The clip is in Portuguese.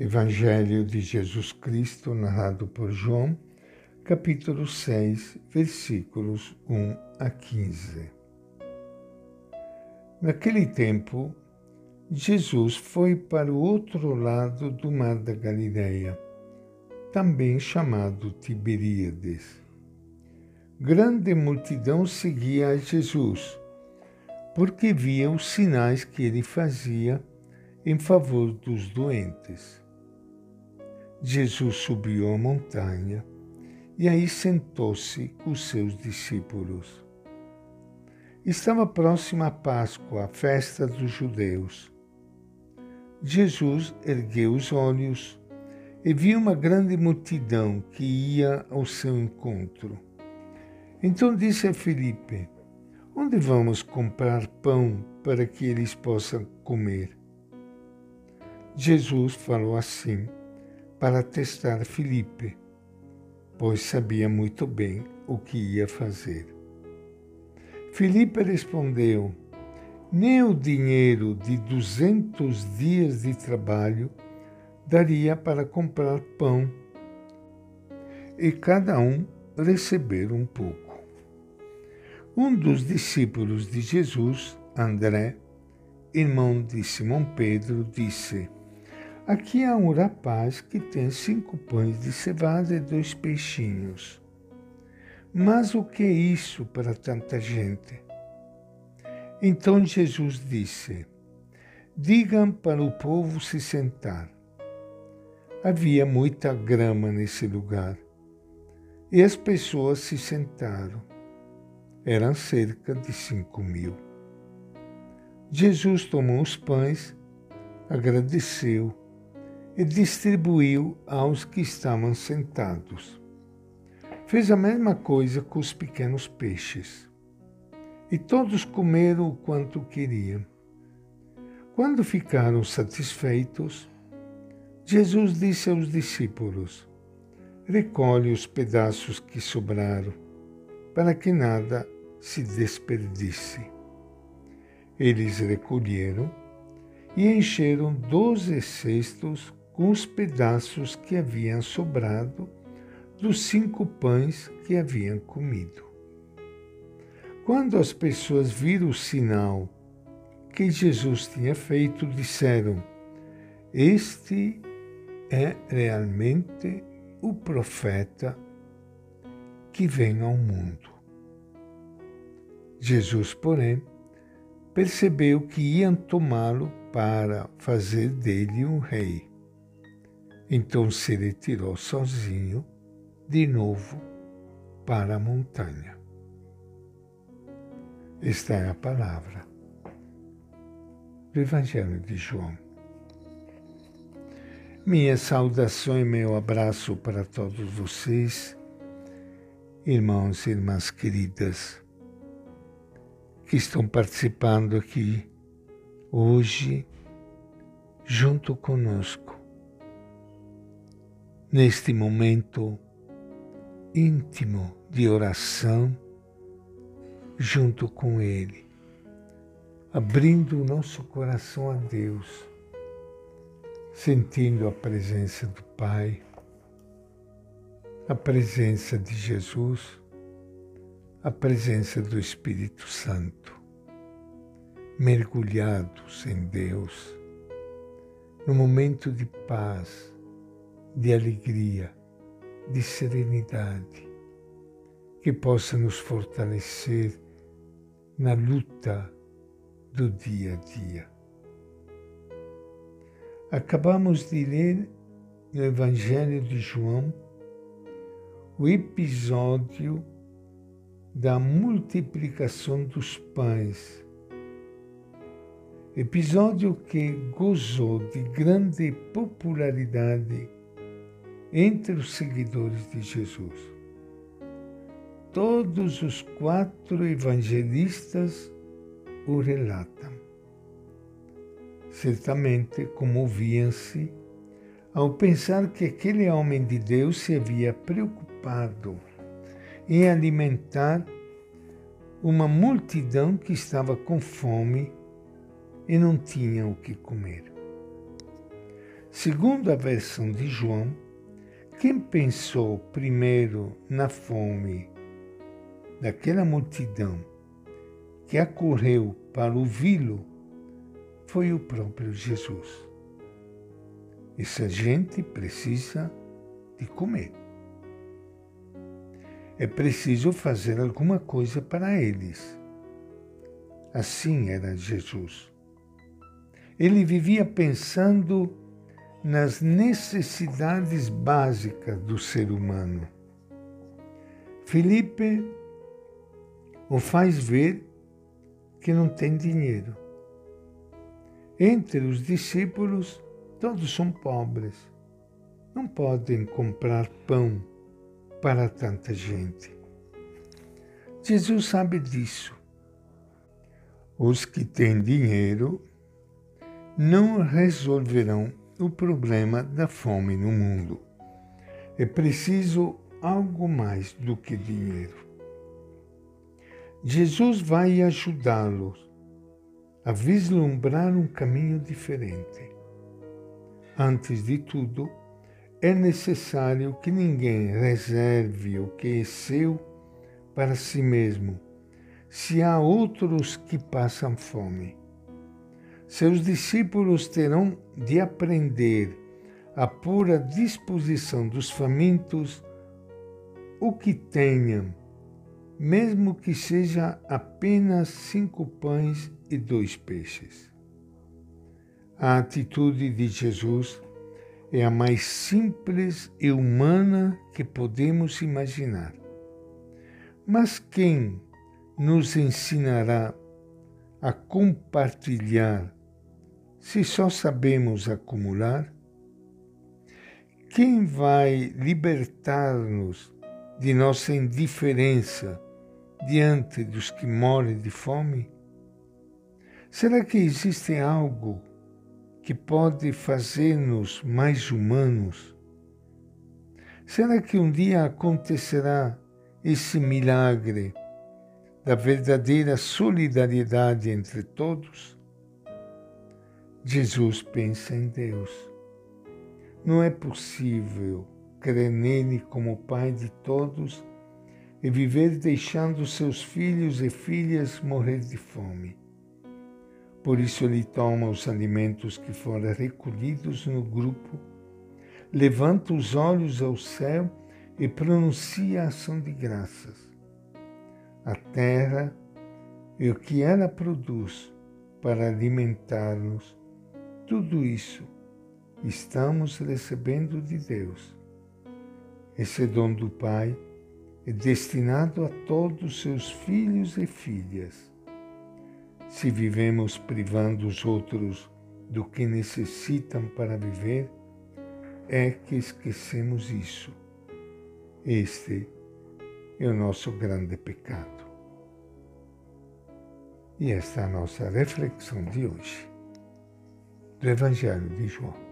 Evangelho de Jesus Cristo, narrado por João, capítulo 6, versículos 1 a 15. Naquele tempo, Jesus foi para o outro lado do mar da Galileia, também chamado Tiberíades. Grande multidão seguia a Jesus, porque via os sinais que ele fazia em favor dos doentes. Jesus subiu a montanha e aí sentou-se com seus discípulos. Estava próxima a Páscoa, a festa dos judeus. Jesus ergueu os olhos e viu uma grande multidão que ia ao seu encontro. Então disse a Filipe: Onde vamos comprar pão para que eles possam comer? Jesus falou assim para testar Filipe, pois sabia muito bem o que ia fazer. Filipe respondeu: Nem o dinheiro de duzentos dias de trabalho daria para comprar pão e cada um receber um pouco. Um dos discípulos de Jesus, André, irmão de Simão Pedro, disse: Aqui há um rapaz que tem cinco pães de cevada e dois peixinhos. Mas o que é isso para tanta gente? Então Jesus disse: Digam para o povo se sentar. Havia muita grama nesse lugar e as pessoas se sentaram. Eram cerca de cinco mil. Jesus tomou os pães, agradeceu e distribuiu aos que estavam sentados. Fez a mesma coisa com os pequenos peixes. E todos comeram o quanto queriam. Quando ficaram satisfeitos, Jesus disse aos discípulos: Recolhe os pedaços que sobraram, para que nada se desperdice. Eles recolheram e encheram doze cestos com os pedaços que haviam sobrado dos cinco pães que haviam comido. Quando as pessoas viram o sinal que Jesus tinha feito, disseram: Este é realmente o profeta que vem ao mundo. Jesus, porém, percebeu que iam tomá-lo para fazer dele um rei. Então se retirou sozinho de novo para a montanha. Esta é a palavra do Evangelho de João. Minha saudação e meu abraço para todos vocês, irmãos e irmãs queridas, que estão participando aqui hoje junto conosco neste momento íntimo de oração junto com Ele, abrindo o nosso coração a Deus, sentindo a presença do Pai, a presença de Jesus, a presença do Espírito Santo, mergulhados em Deus, no momento de paz de alegria, de serenidade, que possa nos fortalecer na luta do dia a dia. Acabamos de ler no Evangelho de João o episódio da multiplicação dos pães episódio que gozou de grande popularidade entre os seguidores de Jesus. Todos os quatro evangelistas o relatam. Certamente comoviam-se ao pensar que aquele homem de Deus se havia preocupado em alimentar uma multidão que estava com fome e não tinha o que comer. Segundo a versão de João, quem pensou primeiro na fome daquela multidão que acorreu para ouvi-lo foi o próprio Jesus. Essa gente precisa de comer. É preciso fazer alguma coisa para eles. Assim era Jesus. Ele vivia pensando nas necessidades básicas do ser humano. Felipe o faz ver que não tem dinheiro. Entre os discípulos, todos são pobres. Não podem comprar pão para tanta gente. Jesus sabe disso. Os que têm dinheiro não resolverão o problema da fome no mundo. É preciso algo mais do que dinheiro. Jesus vai ajudá-los a vislumbrar um caminho diferente. Antes de tudo, é necessário que ninguém reserve o que é seu para si mesmo, se há outros que passam fome. Seus discípulos terão de aprender a pôr à disposição dos famintos o que tenham mesmo que seja apenas cinco pães e dois peixes. A atitude de Jesus é a mais simples e humana que podemos imaginar. Mas quem nos ensinará a compartilhar se só sabemos acumular? Quem vai libertar-nos de nossa indiferença? diante dos que morrem de fome? Será que existe algo que pode fazer-nos mais humanos? Será que um dia acontecerá esse milagre da verdadeira solidariedade entre todos? Jesus pensa em Deus. Não é possível crer nele como Pai de todos e viver deixando seus filhos e filhas morrer de fome. Por isso ele toma os alimentos que foram recolhidos no grupo, levanta os olhos ao céu e pronuncia a ação de graças. A terra e o que ela produz para alimentar-nos, tudo isso estamos recebendo de Deus. Esse dom do Pai é destinado a todos seus filhos e filhas. Se vivemos privando os outros do que necessitam para viver, é que esquecemos isso. Este é o nosso grande pecado. E esta é a nossa reflexão de hoje do Evangelho de João.